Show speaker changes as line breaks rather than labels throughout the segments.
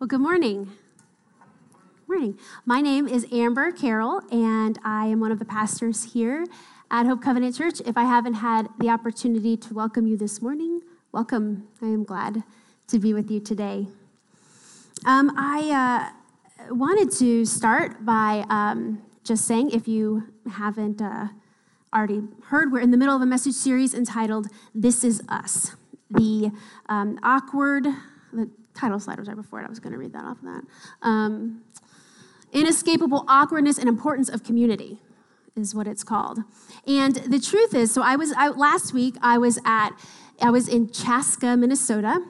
Well, good morning. Morning. My name is Amber Carroll, and I am one of the pastors here at Hope Covenant Church. If I haven't had the opportunity to welcome you this morning, welcome. I am glad to be with you today. Um, I uh, wanted to start by um, just saying, if you haven't uh, already heard, we're in the middle of a message series entitled This Is Us. The um, awkward, the title slide was right before it. I was going to read that off of that. Um, inescapable awkwardness and importance of community is what it's called. And the truth is, so I was out last week. I was at, I was in Chaska, Minnesota,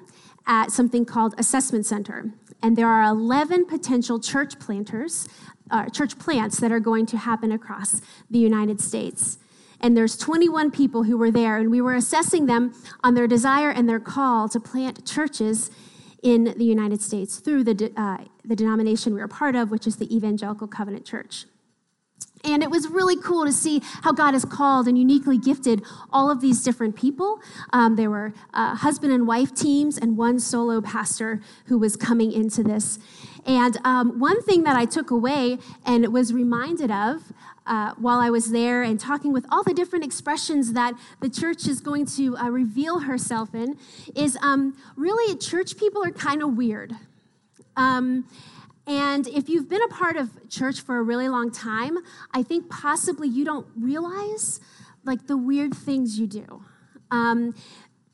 at something called Assessment Center, and there are 11 potential church planters, uh, church plants that are going to happen across the United States. And there's 21 people who were there, and we were assessing them on their desire and their call to plant churches in the United States through the, uh, the denomination we are a part of, which is the Evangelical Covenant Church. And it was really cool to see how God has called and uniquely gifted all of these different people. Um, there were uh, husband and wife teams and one solo pastor who was coming into this. And um, one thing that I took away and was reminded of uh, while I was there and talking with all the different expressions that the church is going to uh, reveal herself in is um, really church people are kind of weird. Um, and if you've been a part of church for a really long time, I think possibly you don't realize like the weird things you do. Um,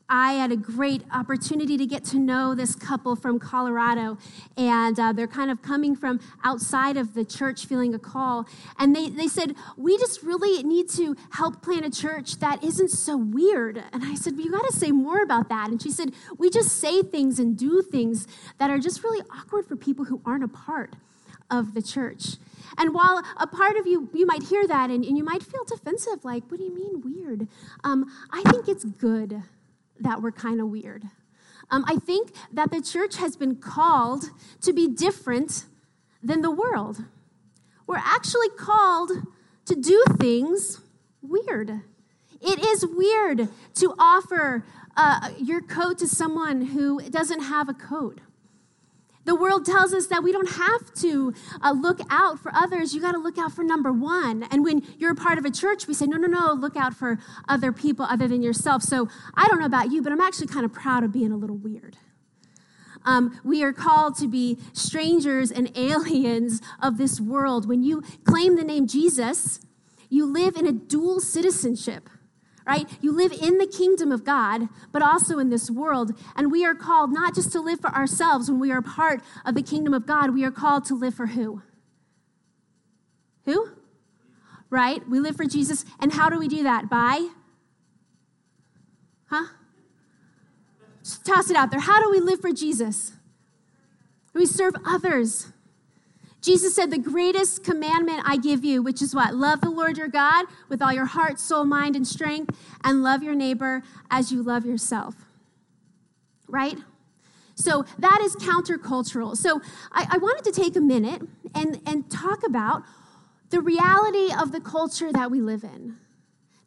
I had a great opportunity to get to know this couple from Colorado, and uh, they're kind of coming from outside of the church feeling a call. And they, they said, We just really need to help plant a church that isn't so weird. And I said, You got to say more about that. And she said, We just say things and do things that are just really awkward for people who aren't a part of the church. And while a part of you, you might hear that and, and you might feel defensive, like, What do you mean weird? Um, I think it's good that we're kind of weird. Um, I think that the church has been called to be different than the world. We're actually called to do things weird. It is weird to offer uh, your coat to someone who doesn't have a coat. The world tells us that we don't have to uh, look out for others. You got to look out for number one. And when you're a part of a church, we say, no, no, no, look out for other people other than yourself. So I don't know about you, but I'm actually kind of proud of being a little weird. Um, we are called to be strangers and aliens of this world. When you claim the name Jesus, you live in a dual citizenship right? You live in the kingdom of God, but also in this world. And we are called not just to live for ourselves when we are part of the kingdom of God, we are called to live for who? Who? Right? We live for Jesus. And how do we do that? By? Huh? Just toss it out there. How do we live for Jesus? We serve others. Jesus said, The greatest commandment I give you, which is what? Love the Lord your God with all your heart, soul, mind, and strength, and love your neighbor as you love yourself. Right? So that is countercultural. So I, I wanted to take a minute and, and talk about the reality of the culture that we live in.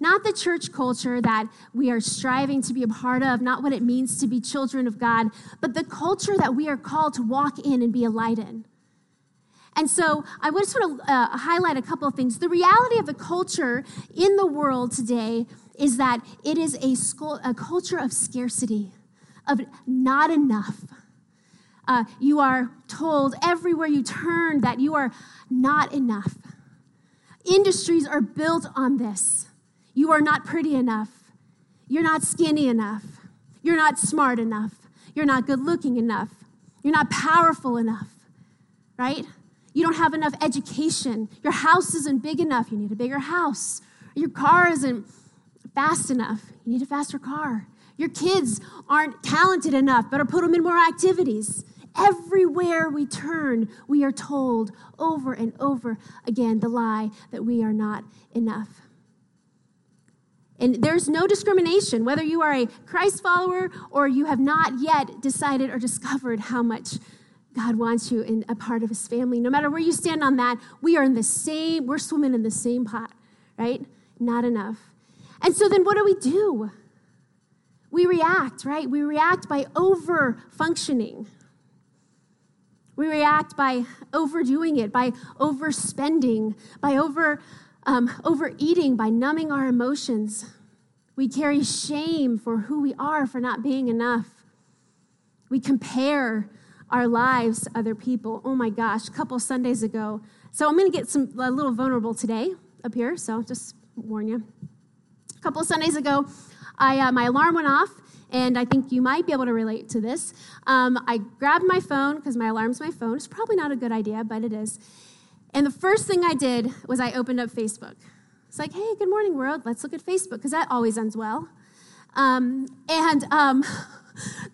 Not the church culture that we are striving to be a part of, not what it means to be children of God, but the culture that we are called to walk in and be a light in. And so I just want to sort of uh, highlight a couple of things. The reality of the culture in the world today is that it is a, school, a culture of scarcity, of not enough. Uh, you are told everywhere you turn that you are not enough. Industries are built on this. You are not pretty enough. You're not skinny enough. You're not smart enough. You're not good looking enough. You're not powerful enough, right? You don't have enough education. Your house isn't big enough. You need a bigger house. Your car isn't fast enough. You need a faster car. Your kids aren't talented enough. Better put them in more activities. Everywhere we turn, we are told over and over again the lie that we are not enough. And there's no discrimination, whether you are a Christ follower or you have not yet decided or discovered how much God wants you in a part of his family. No matter where you stand on that, we are in the same, we're swimming in the same pot, right? Not enough. And so then what do we do? We react, right? We react by over functioning. We react by overdoing it, by overspending, by over, um, overeating, by numbing our emotions. We carry shame for who we are for not being enough. We compare our lives to other people. Oh my gosh, a couple Sundays ago. So I'm going to get some a little vulnerable today up here, so just warn you. A couple Sundays ago, I, uh, my alarm went off and I think you might be able to relate to this. Um, I grabbed my phone because my alarm's my phone. It's probably not a good idea, but it is. And the first thing I did was I opened up Facebook. It's like, hey, good morning, world. Let's look at Facebook because that always ends well. Um, and um,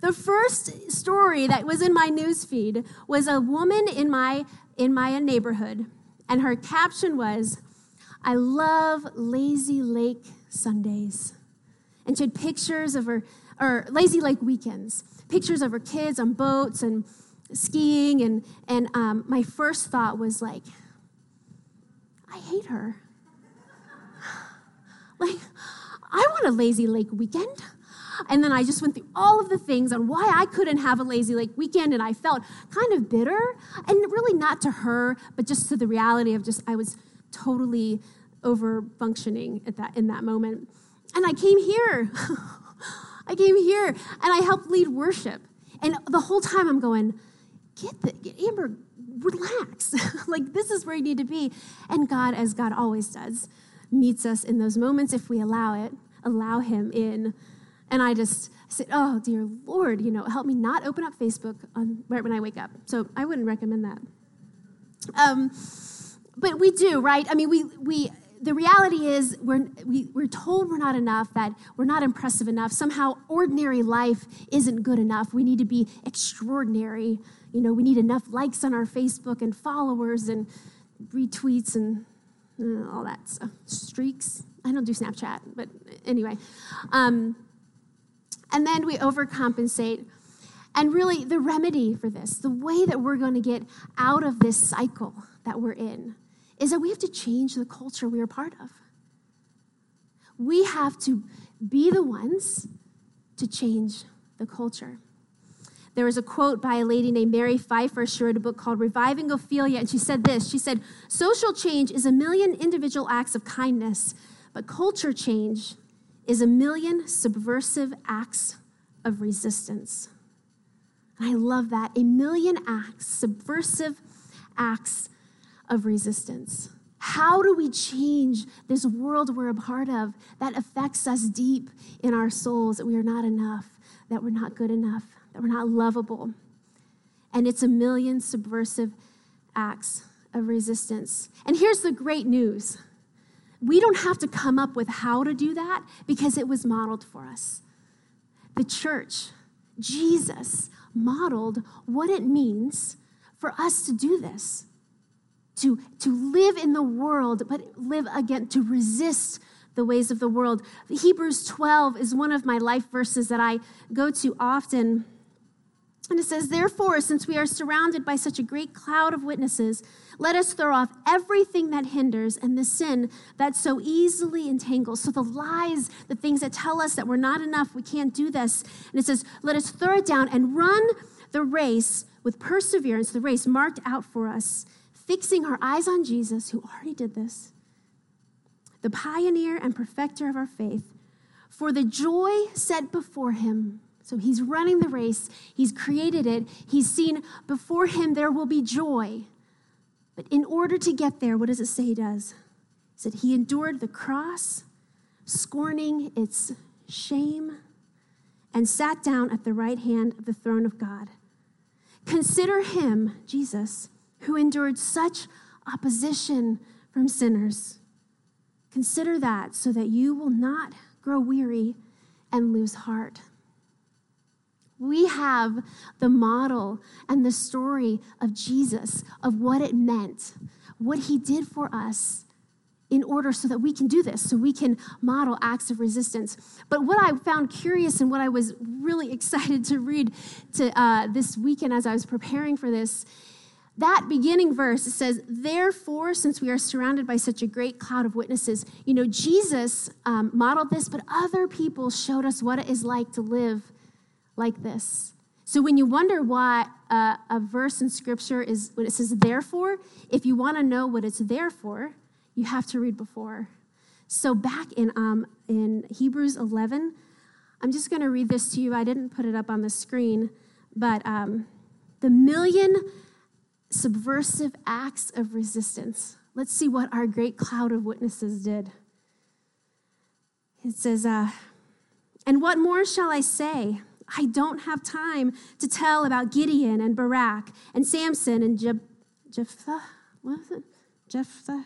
the first story that was in my news feed was a woman in my in my neighborhood, and her caption was, "I love lazy lake Sundays," and she had pictures of her or lazy lake weekends, pictures of her kids on boats and skiing. And, and um, my first thought was like, I hate her. like, I want a lazy lake weekend. And then I just went through all of the things on why I couldn't have a lazy lake weekend. And I felt kind of bitter. And really not to her, but just to the reality of just, I was totally over functioning at that, in that moment. And I came here. I came here and I helped lead worship. And the whole time I'm going, get the, get, Amber, relax. like this is where you need to be. And God, as God always does, meets us in those moments if we allow it, allow Him in. And I just said, Oh, dear Lord, you know, help me not open up Facebook on, right when I wake up. So I wouldn't recommend that. Um, but we do, right? I mean, we, we the reality is we're, we, we're told we're not enough, that we're not impressive enough. Somehow ordinary life isn't good enough. We need to be extraordinary. You know, we need enough likes on our Facebook and followers and retweets and uh, all that stuff. Streaks. I don't do Snapchat, but anyway. Um, and then we overcompensate. And really, the remedy for this, the way that we're going to get out of this cycle that we're in, is that we have to change the culture we are part of. We have to be the ones to change the culture. There was a quote by a lady named Mary Pipher. She wrote a book called Reviving Ophelia, and she said this She said, Social change is a million individual acts of kindness, but culture change is a million subversive acts of resistance. And I love that. A million acts, subversive acts of resistance. How do we change this world we're a part of that affects us deep in our souls that we are not enough, that we're not good enough, that we're not lovable? And it's a million subversive acts of resistance. And here's the great news we don't have to come up with how to do that because it was modeled for us. The church, Jesus, modeled what it means for us to do this to, to live in the world, but live again, to resist the ways of the world. Hebrews 12 is one of my life verses that I go to often. And it says, Therefore, since we are surrounded by such a great cloud of witnesses, let us throw off everything that hinders and the sin that so easily entangles. So, the lies, the things that tell us that we're not enough, we can't do this. And it says, Let us throw it down and run the race with perseverance, the race marked out for us fixing our eyes on Jesus, who already did this, the pioneer and perfecter of our faith, for the joy set before him. So he's running the race, he's created it, he's seen before him there will be joy. But in order to get there, what does it say he does? He said he endured the cross, scorning its shame, and sat down at the right hand of the throne of God. Consider him, Jesus who endured such opposition from sinners. Consider that so that you will not grow weary and lose heart. We have the model and the story of Jesus, of what it meant, what he did for us in order so that we can do this, so we can model acts of resistance. But what I found curious and what I was really excited to read to, uh, this weekend as I was preparing for this that beginning verse, it says, Therefore, since we are surrounded by such a great cloud of witnesses, you know, Jesus um, modeled this, but other people showed us what it is like to live like this. So when you wonder why uh, a verse in scripture is when it says therefore, if you want to know what it's there for, you have to read before. So back in um, in Hebrews 11, I'm just going to read this to you. I didn't put it up on the screen, but um, the million subversive acts of resistance. Let's see what our great cloud of witnesses did. It says, uh, And what more shall I say? I don't have time to tell about Gideon and Barak and Samson and Je- Jephthah. What is it? Jephthah?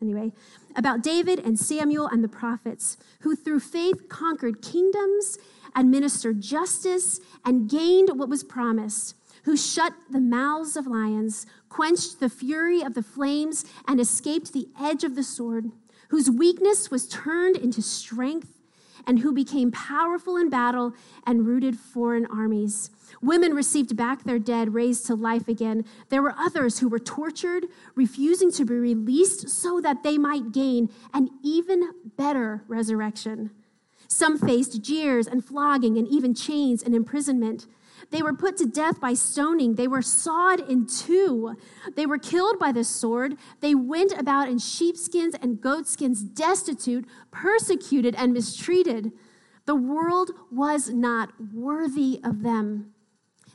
Anyway, about David and Samuel and the prophets, who through faith conquered kingdoms, administered justice, and gained what was promised, who shut the mouths of lions, quenched the fury of the flames, and escaped the edge of the sword, whose weakness was turned into strength and who became powerful in battle and routed foreign armies. Women received back their dead, raised to life again. There were others who were tortured, refusing to be released so that they might gain an even better resurrection. Some faced jeers and flogging and even chains and imprisonment. They were put to death by stoning. They were sawed in two. They were killed by the sword. They went about in sheepskins and goatskins, destitute, persecuted, and mistreated. The world was not worthy of them.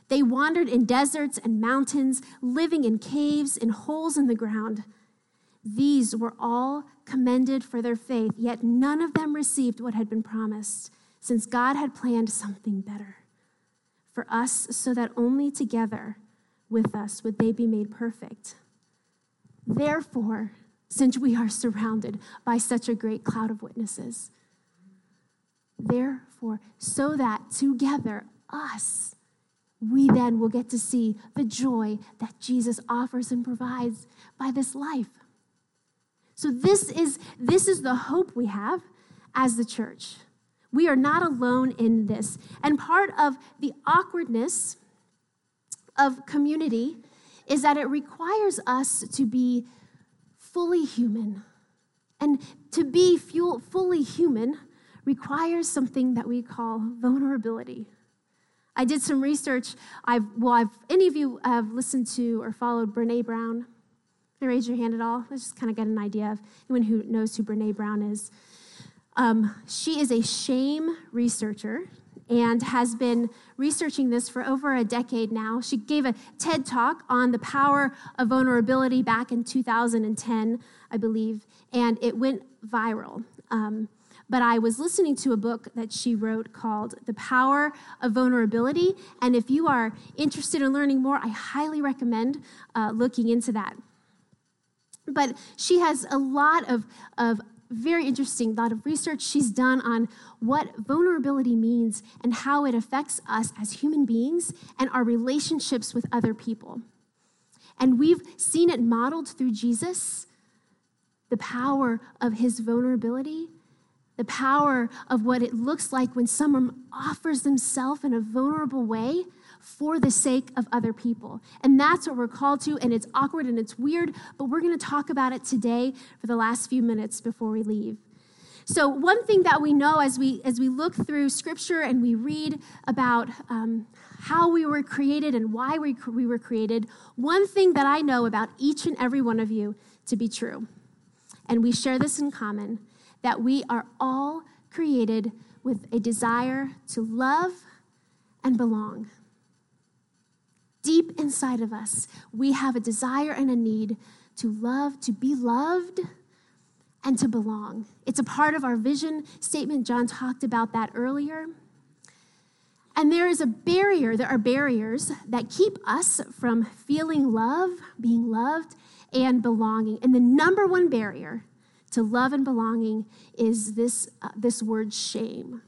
They wandered in deserts and mountains, living in caves, in holes in the ground. These were all commended for their faith, yet none of them received what had been promised, since God had planned something better for us so that only together with us would they be made perfect. Therefore, since we are surrounded by such a great cloud of witnesses, therefore, so that together, us, we then will get to see the joy that Jesus offers and provides by this life. So this is this is the hope we have as the church. We are not alone in this. And part of the awkwardness of community is that it requires us to be fully human. And to be fully human requires something that we call vulnerability. I did some research. I've, well, I've, any of you have listened to or followed Brene Brown? Can raise your hand at all? Let's just kind of get an idea of anyone who knows who Brene Brown is. Um, she is a shame researcher and has been researching this for over a decade now. She gave a TED talk on the power of vulnerability back in 2010, I believe, and it went viral. Um, but I was listening to a book that she wrote called The Power of Vulnerability. And if you are interested in learning more, I highly recommend uh, looking into that. But she has a lot of, of very interesting lot of research she's done on what vulnerability means and how it affects us as human beings and our relationships with other people. And we've seen it modeled through Jesus the power of his vulnerability, the power of what it looks like when someone offers themselves in a vulnerable way for the sake of other people. And that's what we're called to, and it's awkward and it's weird, but we're gonna talk about it today for the last few minutes before we leave. So, one thing that we know as we, as we look through scripture and we read about um, how we were created and why we, we were created, one thing that I know about each and every one of you to be true, and we share this in common, that we are all created with a desire to love and belong deep inside of us, we have a desire and a need to love, to be loved, and to belong. It's a part of our vision statement. John talked about that earlier. And there is a barrier, there are barriers that keep us from feeling love, being loved, and belonging. And the number one barrier to love and belonging is this, uh, this word shame.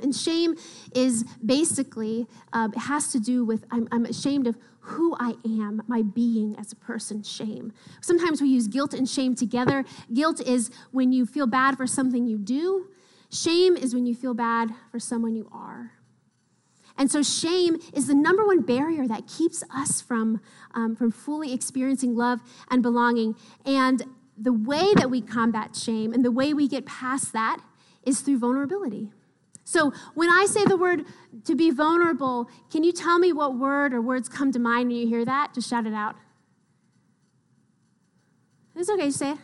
And shame is basically, it has to do with I'm, I'm ashamed of who I am, my being as a person, shame. Sometimes we use guilt and shame together. Guilt is when you feel bad for something you do, shame is when you feel bad for someone you are. And so, shame is the number one barrier that keeps us from, um, from fully experiencing love and belonging. And the way that we combat shame and the way we get past that is through vulnerability So when I say the word to be vulnerable, can you tell me what word or words come to mind when you hear that? Just shout it out. It's okay, to say it.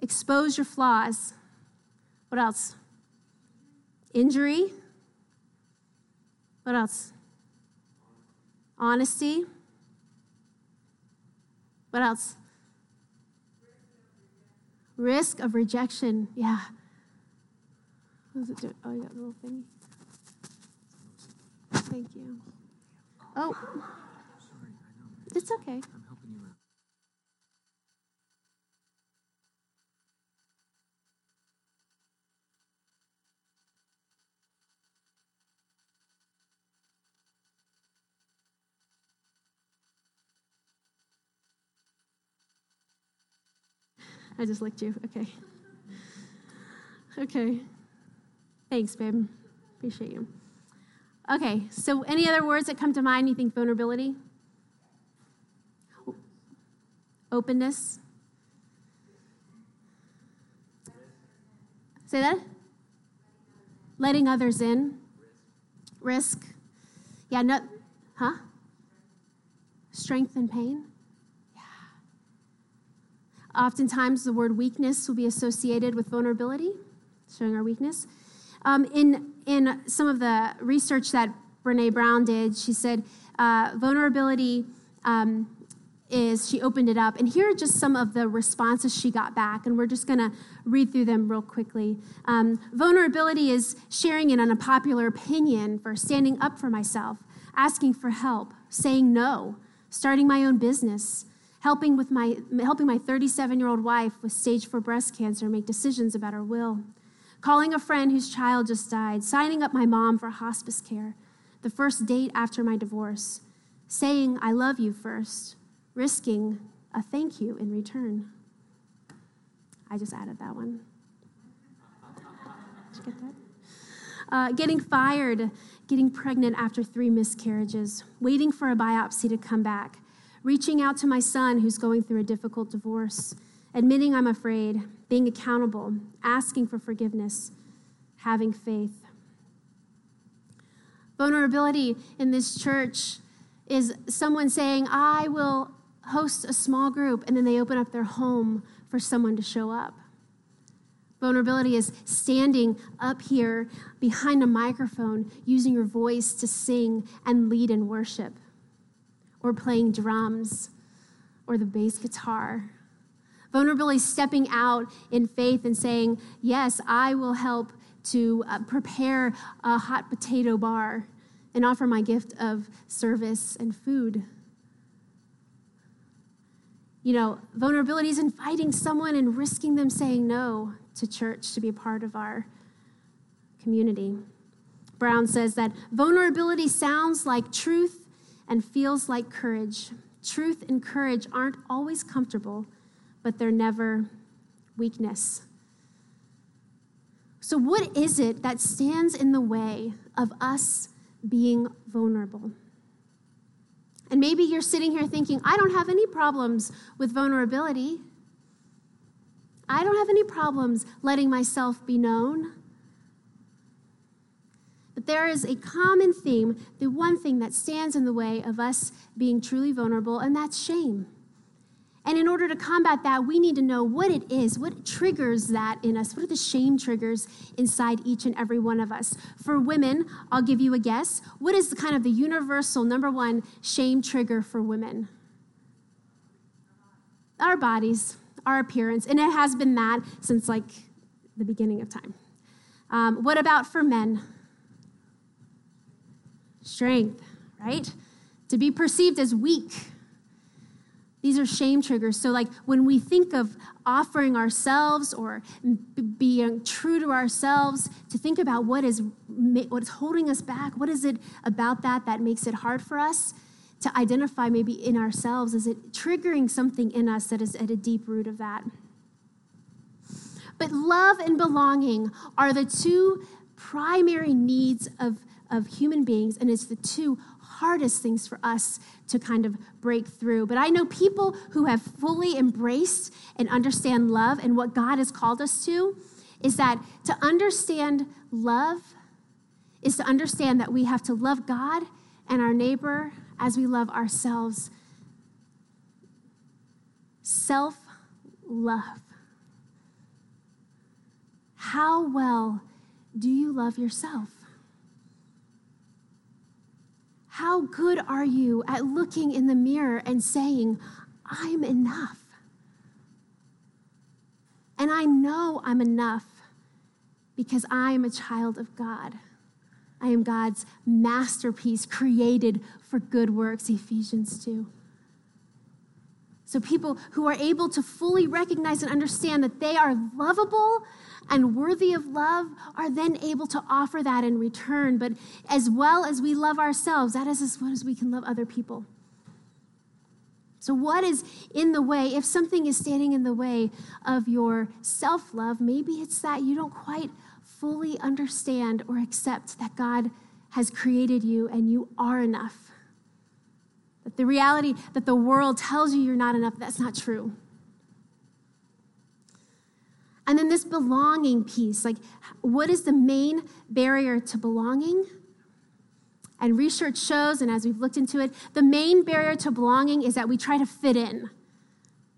Expose your flaws. What else? Injury. What else? Honesty. What else? Risk of rejection. Yeah. It? Oh, you got the little thingy. Thank you. Oh. It's okay. I'm helping you out. I just licked you. Okay. Okay. Thanks, babe. Appreciate you. Okay, so any other words that come to mind? You think vulnerability? Openness? Say that? Letting others in? Risk? Yeah, no, huh? Strength and pain? Yeah. Oftentimes, the word weakness will be associated with vulnerability, showing our weakness. Um, in, in some of the research that Brene Brown did, she said uh, vulnerability um, is, she opened it up. And here are just some of the responses she got back, and we're just going to read through them real quickly. Um, vulnerability is sharing an unpopular opinion for standing up for myself, asking for help, saying no, starting my own business helping, with my, helping my 37 year old wife with stage 4 breast cancer make decisions about her will, calling a friend whose child just died, signing up my mom for hospice care, the first date after my divorce, saying, I love you first, risking a thank you in return. I just added that one. Did you get that? Uh, getting fired, getting pregnant after three miscarriages, waiting for a biopsy to come back, reaching out to my son who's going through a difficult divorce, admitting I'm afraid, being accountable, asking for forgiveness, having faith. Vulnerability in this church is someone saying, I will host a small group, and then they open up their home for someone to show up. Vulnerability is standing up here behind a microphone, using your voice to sing and lead in worship or playing drums or the bass guitar. Vulnerability stepping out in faith and saying, Yes, I will help to uh, prepare a hot potato bar and offer my gift of service and food. You know, vulnerability is inviting someone and risking them saying no to church to be a part of our community. Brown says that vulnerability sounds like truth and feels like courage. Truth and courage aren't always comfortable, but they're never weakness. So, what is it that stands in the way of us being vulnerable? And maybe you're sitting here thinking, I don't have any problems with vulnerability. I don't have any problems letting myself be known. But there is a common theme, the one thing that stands in the way of us being truly vulnerable, and that's shame. And in order to combat that, we need to know what it is, what triggers that in us. What are the shame triggers inside each and every one of us? For women, I'll give you a guess. What is the kind of the universal number one shame trigger for women? Our bodies, our appearance. And it has been that since like the beginning of time. Um, what about for men? strength, right? To be perceived as weak. These are shame triggers. So, like when we think of offering ourselves or being true to ourselves, to think about what is what is holding us back. What is it about that that makes it hard for us to identify? Maybe in ourselves, is it triggering something in us that is at a deep root of that? But love and belonging are the two primary needs of of human beings, and it's the two hardest things for us to kind of break through. But I know people who have fully embraced and understand love and what God has called us to. is that to understand love is to understand that we have to love God and our neighbor as we love ourselves. Self love. How well do you love yourself? How good are you at looking in the mirror and saying, I'm enough? And I know I'm enough because I am a child of God. I am God's masterpiece created for good works, Ephesians 2. So, people who are able to fully recognize and understand that they are lovable and worthy of love are then able to offer that in return. But as well as we love ourselves, that is as well as we can love other people. So, what is in the way? If something is standing in the way of your self love, maybe it's that you don't quite fully understand or accept that God has created you and you are enough. The reality that the world tells you you're not enough, that's not true. And then this belonging piece like, what is the main barrier to belonging? And research shows, and as we've looked into it, the main barrier to belonging is that we try to fit in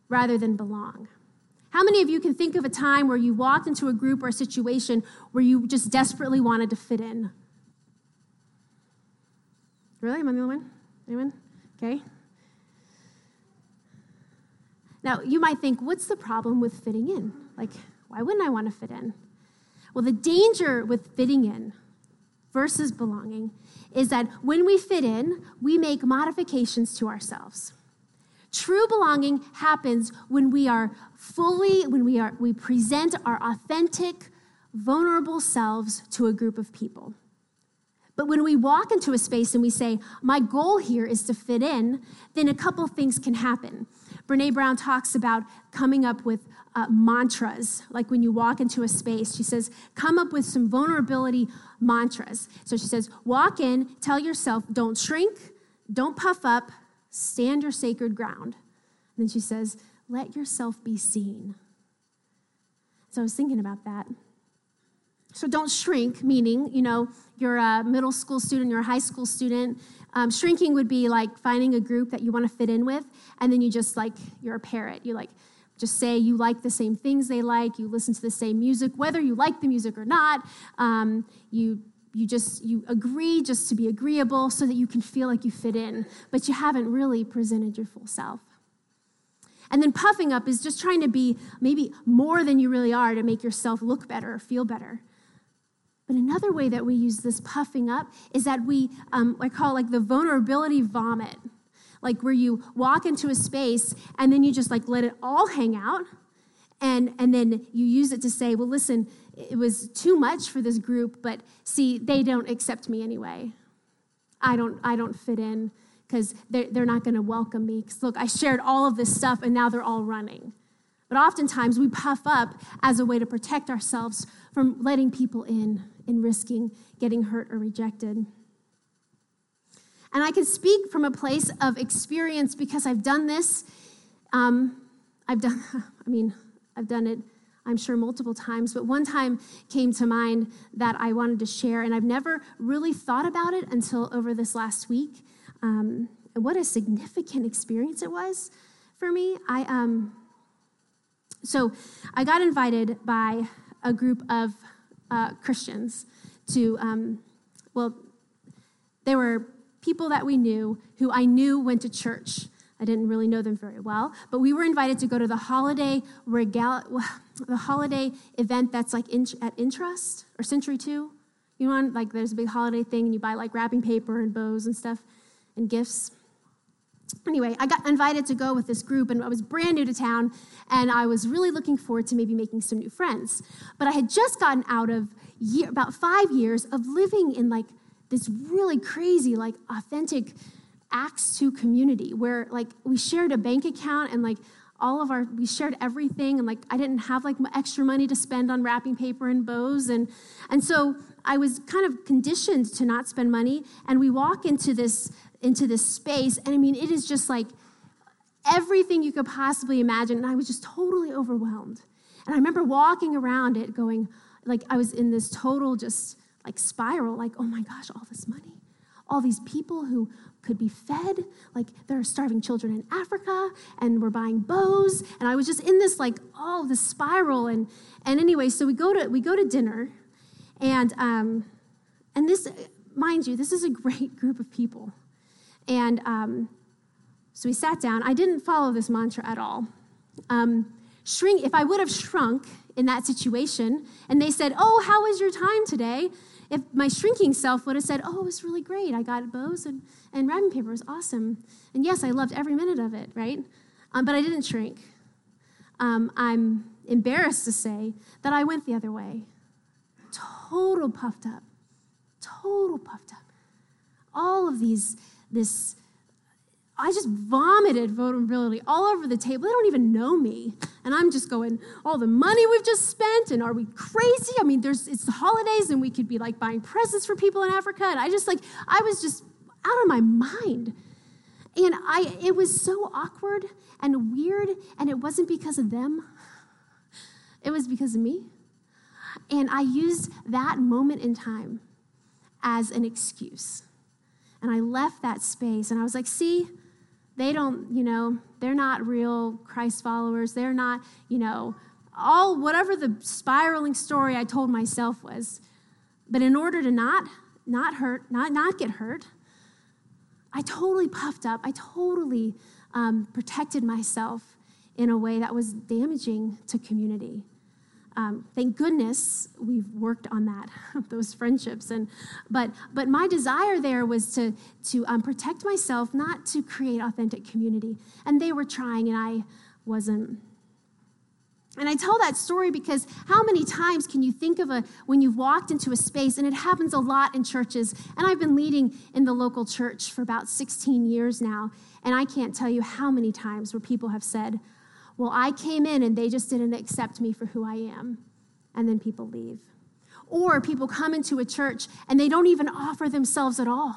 rather than belong. How many of you can think of a time where you walked into a group or a situation where you just desperately wanted to fit in? Really? Am I the only one? Anyone? Okay. Now, you might think, what's the problem with fitting in? Like, why wouldn't I want to fit in? Well, the danger with fitting in versus belonging is that when we fit in, we make modifications to ourselves. True belonging happens when we are fully, when we are we present our authentic, vulnerable selves to a group of people. But when we walk into a space and we say, My goal here is to fit in, then a couple things can happen. Brene Brown talks about coming up with uh, mantras, like when you walk into a space. She says, Come up with some vulnerability mantras. So she says, Walk in, tell yourself, don't shrink, don't puff up, stand your sacred ground. And then she says, Let yourself be seen. So I was thinking about that. So don't shrink, meaning, you know, you're a middle school student, you're a high school student. Um, shrinking would be like finding a group that you want to fit in with, and then you just like, you're a parrot. You like, just say you like the same things they like, you listen to the same music, whether you like the music or not. Um, you you just you agree just to be agreeable so that you can feel like you fit in but you haven't really presented your full self and then puffing up is just trying to be maybe more than you really are to make yourself look better or feel better but another way that we use this puffing up is that we, um, I call it like the vulnerability vomit, like where you walk into a space and then you just like let it all hang out, and and then you use it to say, well, listen, it was too much for this group, but see, they don't accept me anyway. I don't, I don't fit in because they're, they're not going to welcome me. Because look, I shared all of this stuff and now they're all running. But oftentimes we puff up as a way to protect ourselves from letting people in and risking getting hurt or rejected. And I can speak from a place of experience because I've done this. Um, I've done, I mean, I've done it, I'm sure, multiple times, but one time came to mind that I wanted to share, and I've never really thought about it until over this last week. Um, what a significant experience it was for me. I, um, so I got invited by a group of uh, Christians to, um, well, they were people that we knew who I knew went to church. I didn't really know them very well, but we were invited to go to the holiday regal, the holiday event that's like in, at Intrust or Century Two. You know, like there's a big holiday thing, and you buy like wrapping paper and bows and stuff and gifts anyway, I got invited to go with this group, and I was brand new to town, and I was really looking forward to maybe making some new friends. But I had just gotten out of year, about five years of living in like this really crazy, like authentic Acts 2 community where like we shared a bank account and like all of our we shared everything and like i didn't have like extra money to spend on wrapping paper and bows and and so i was kind of conditioned to not spend money and we walk into this into this space. And I mean, it is just like everything you could possibly imagine. And I was just totally overwhelmed. And I remember walking around it going, like, I was in this total just like spiral, like, oh my gosh, all this money, all these people who could be fed. Like there are starving children in Africa, and we're buying bows. And I was just in this like oh this spiral. And and anyway, so we go to we go to dinner, and um, and this mind you, this is a great group of people, and um, so we sat down. I didn't follow this mantra at all. Um, shrink. If I would have shrunk in that situation, and they said, "Oh, how was your time today?" If my shrinking self would have said, Oh, it was really great. I got bows and, and wrapping paper. Was awesome. And yes, I loved every minute of it, right? Um, but I didn't shrink. Um, I'm embarrassed to say that I went the other way. Total puffed up. Total puffed up. All of these, this I just vomited vulnerability all over the table. They don't even know me. And I'm just going, all the money we've just spent, and are we crazy? I mean, there's it's the holidays, and we could be like buying presents for people in Africa. And I just like, I was just out of my mind. And I it was so awkward and weird, and it wasn't because of them. It was because of me. And I used that moment in time as an excuse. And I left that space and I was like, see, they don't, you know, they're not real Christ followers. They're not, you know, all whatever the spiraling story I told myself was. But in order to not not hurt, not not get hurt, I totally puffed up. I totally um, protected myself in a way that was damaging to community um, thank goodness we've worked on that those friendships. And but but my desire there was to to um, protect myself not to create authentic community. And they were trying and i wasn't. And I tell that story because how many times can you think of a when you've walked into a space and it happens a lot in churches and I've been leading in the local church for about 16 years now and I can't tell you how many times where people have said, well, I came in and they just didn't accept me for who I am. And then people leave. Or people come into a church and they don't even offer themselves at all.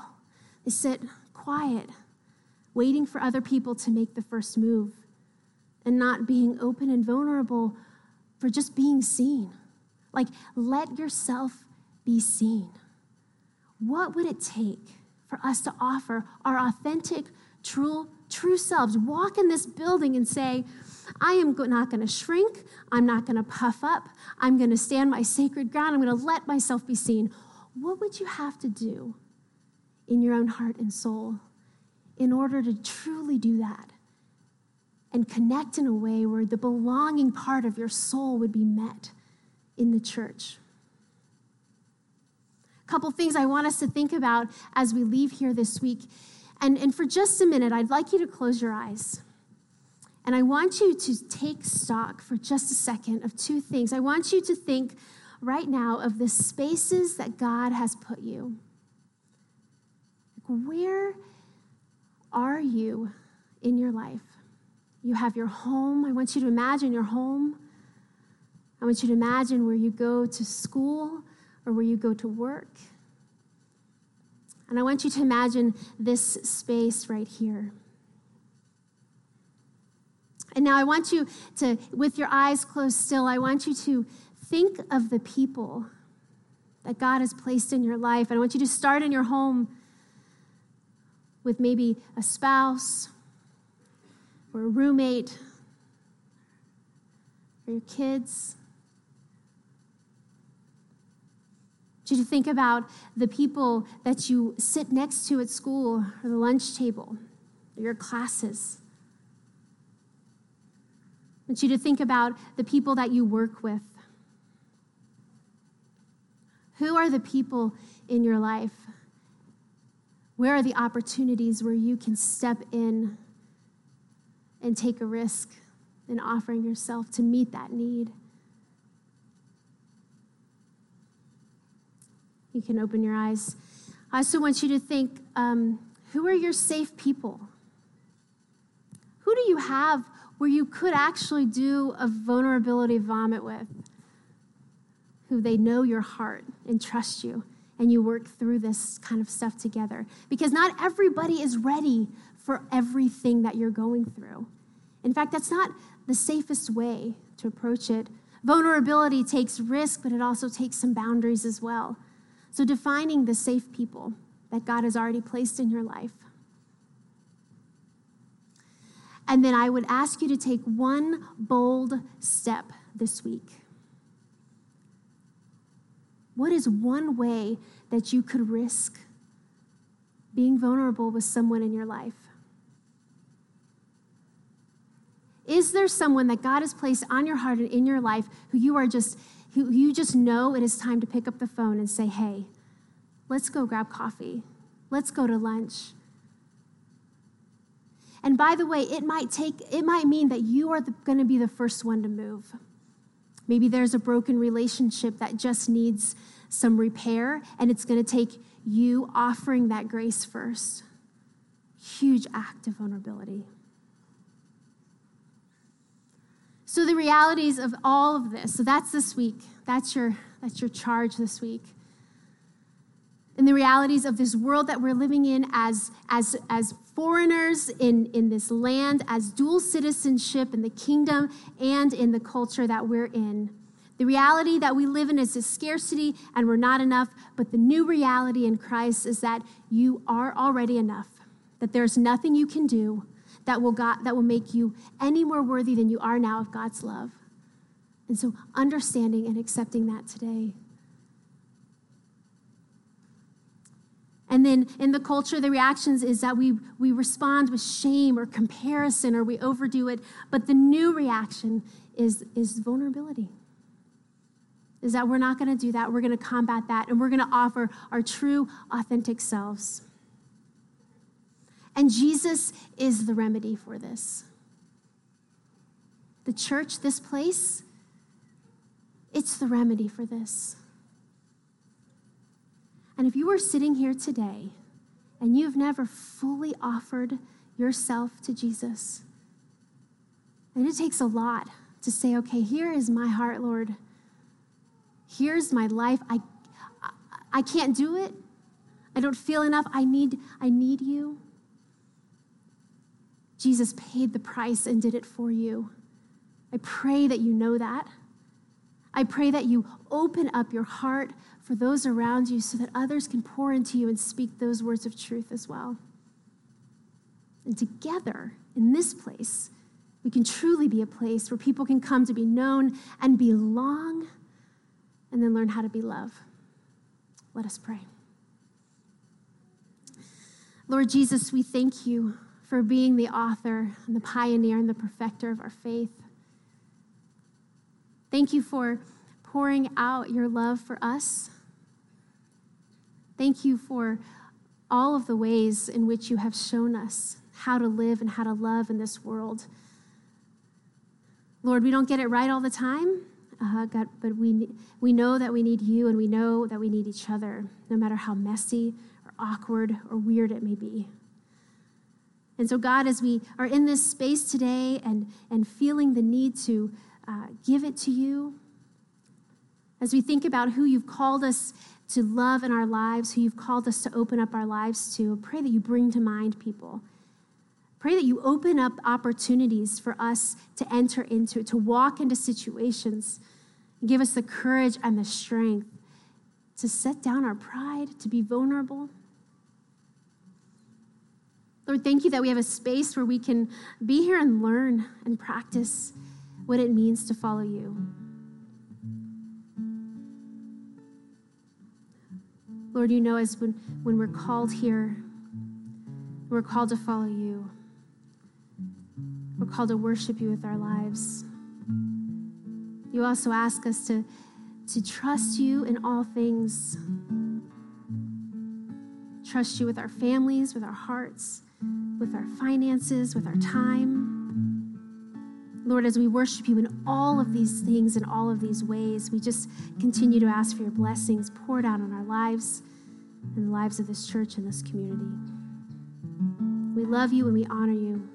They sit quiet, waiting for other people to make the first move and not being open and vulnerable for just being seen. Like, let yourself be seen. What would it take for us to offer our authentic, true, true selves? Walk in this building and say, I am not going to shrink. I'm not going to puff up. I'm going to stand my sacred ground. I'm going to let myself be seen. What would you have to do in your own heart and soul in order to truly do that and connect in a way where the belonging part of your soul would be met in the church? A couple things I want us to think about as we leave here this week. And, and for just a minute, I'd like you to close your eyes. And I want you to take stock for just a second of two things. I want you to think right now of the spaces that God has put you. Like Where are you in your life? You have your home. I want you to imagine your home. I want you to imagine where you go to school or where you go to work. And I want you to imagine this space right here. And now I want you to, with your eyes closed still, I want you to think of the people that God has placed in your life. And I want you to start in your home with maybe a spouse or a roommate or your kids. Want you think about the people that you sit next to at school or the lunch table or your classes want you to think about the people that you work with. Who are the people in your life? Where are the opportunities where you can step in and take a risk in offering yourself to meet that need? You can open your eyes. I also want you to think um, who are your safe people? Who do you have where you could actually do a vulnerability vomit with, who they know your heart and trust you, and you work through this kind of stuff together. Because not everybody is ready for everything that you're going through. In fact, that's not the safest way to approach it. Vulnerability takes risk, but it also takes some boundaries as well. So, defining the safe people that God has already placed in your life. And then I would ask you to take one bold step this week. What is one way that you could risk being vulnerable with someone in your life? Is there someone that God has placed on your heart and in your life who you are just who you just know it is time to pick up the phone and say, "Hey, let's go grab coffee. Let's go to lunch." And by the way, it might take it might mean that you are going to be the first one to move. Maybe there's a broken relationship that just needs some repair and it's going to take you offering that grace first. Huge act of vulnerability. So the realities of all of this. So that's this week. That's your that's your charge this week. And the realities of this world that we're living in as as as foreigners in in this land as dual citizenship in the kingdom and in the culture that we're in. The reality that we live in is a scarcity and we're not enough, but the new reality in Christ is that you are already enough. That there's nothing you can do that will, God, that will make you any more worthy than you are now of God's love. And so, understanding and accepting that today. And then in the culture, the reactions is that we, we respond with shame or comparison or we overdo it. But the new reaction is, is vulnerability. Is that we're not going to do that. We're going to combat that and we're going to offer our true, authentic selves. And Jesus is the remedy for this. The church, this place, it's the remedy for this. And if you are sitting here today and you've never fully offered yourself to Jesus, and it takes a lot to say, okay, here is my heart, Lord. Here's my life. I, I can't do it. I don't feel enough. I need, I need you. Jesus paid the price and did it for you. I pray that you know that. I pray that you open up your heart for those around you so that others can pour into you and speak those words of truth as well. And together in this place, we can truly be a place where people can come to be known and belong and then learn how to be love. Let us pray. Lord Jesus, we thank you for being the author and the pioneer and the perfecter of our faith. Thank you for pouring out your love for us. Thank you for all of the ways in which you have shown us how to live and how to love in this world. Lord, we don't get it right all the time, uh, God, but we, we know that we need you and we know that we need each other, no matter how messy or awkward or weird it may be. And so, God, as we are in this space today and, and feeling the need to uh, give it to you, as we think about who you've called us to love in our lives, who you've called us to open up our lives to, pray that you bring to mind people. Pray that you open up opportunities for us to enter into, to walk into situations, give us the courage and the strength to set down our pride, to be vulnerable. Lord, thank you that we have a space where we can be here and learn and practice what it means to follow you. Lord, you know as when, when we're called here, we're called to follow you. We're called to worship you with our lives. You also ask us to, to trust you in all things. Trust you with our families, with our hearts with our finances, with our time. Lord, as we worship you in all of these things, in all of these ways, we just continue to ask for your blessings poured out on our lives and the lives of this church and this community. We love you and we honor you.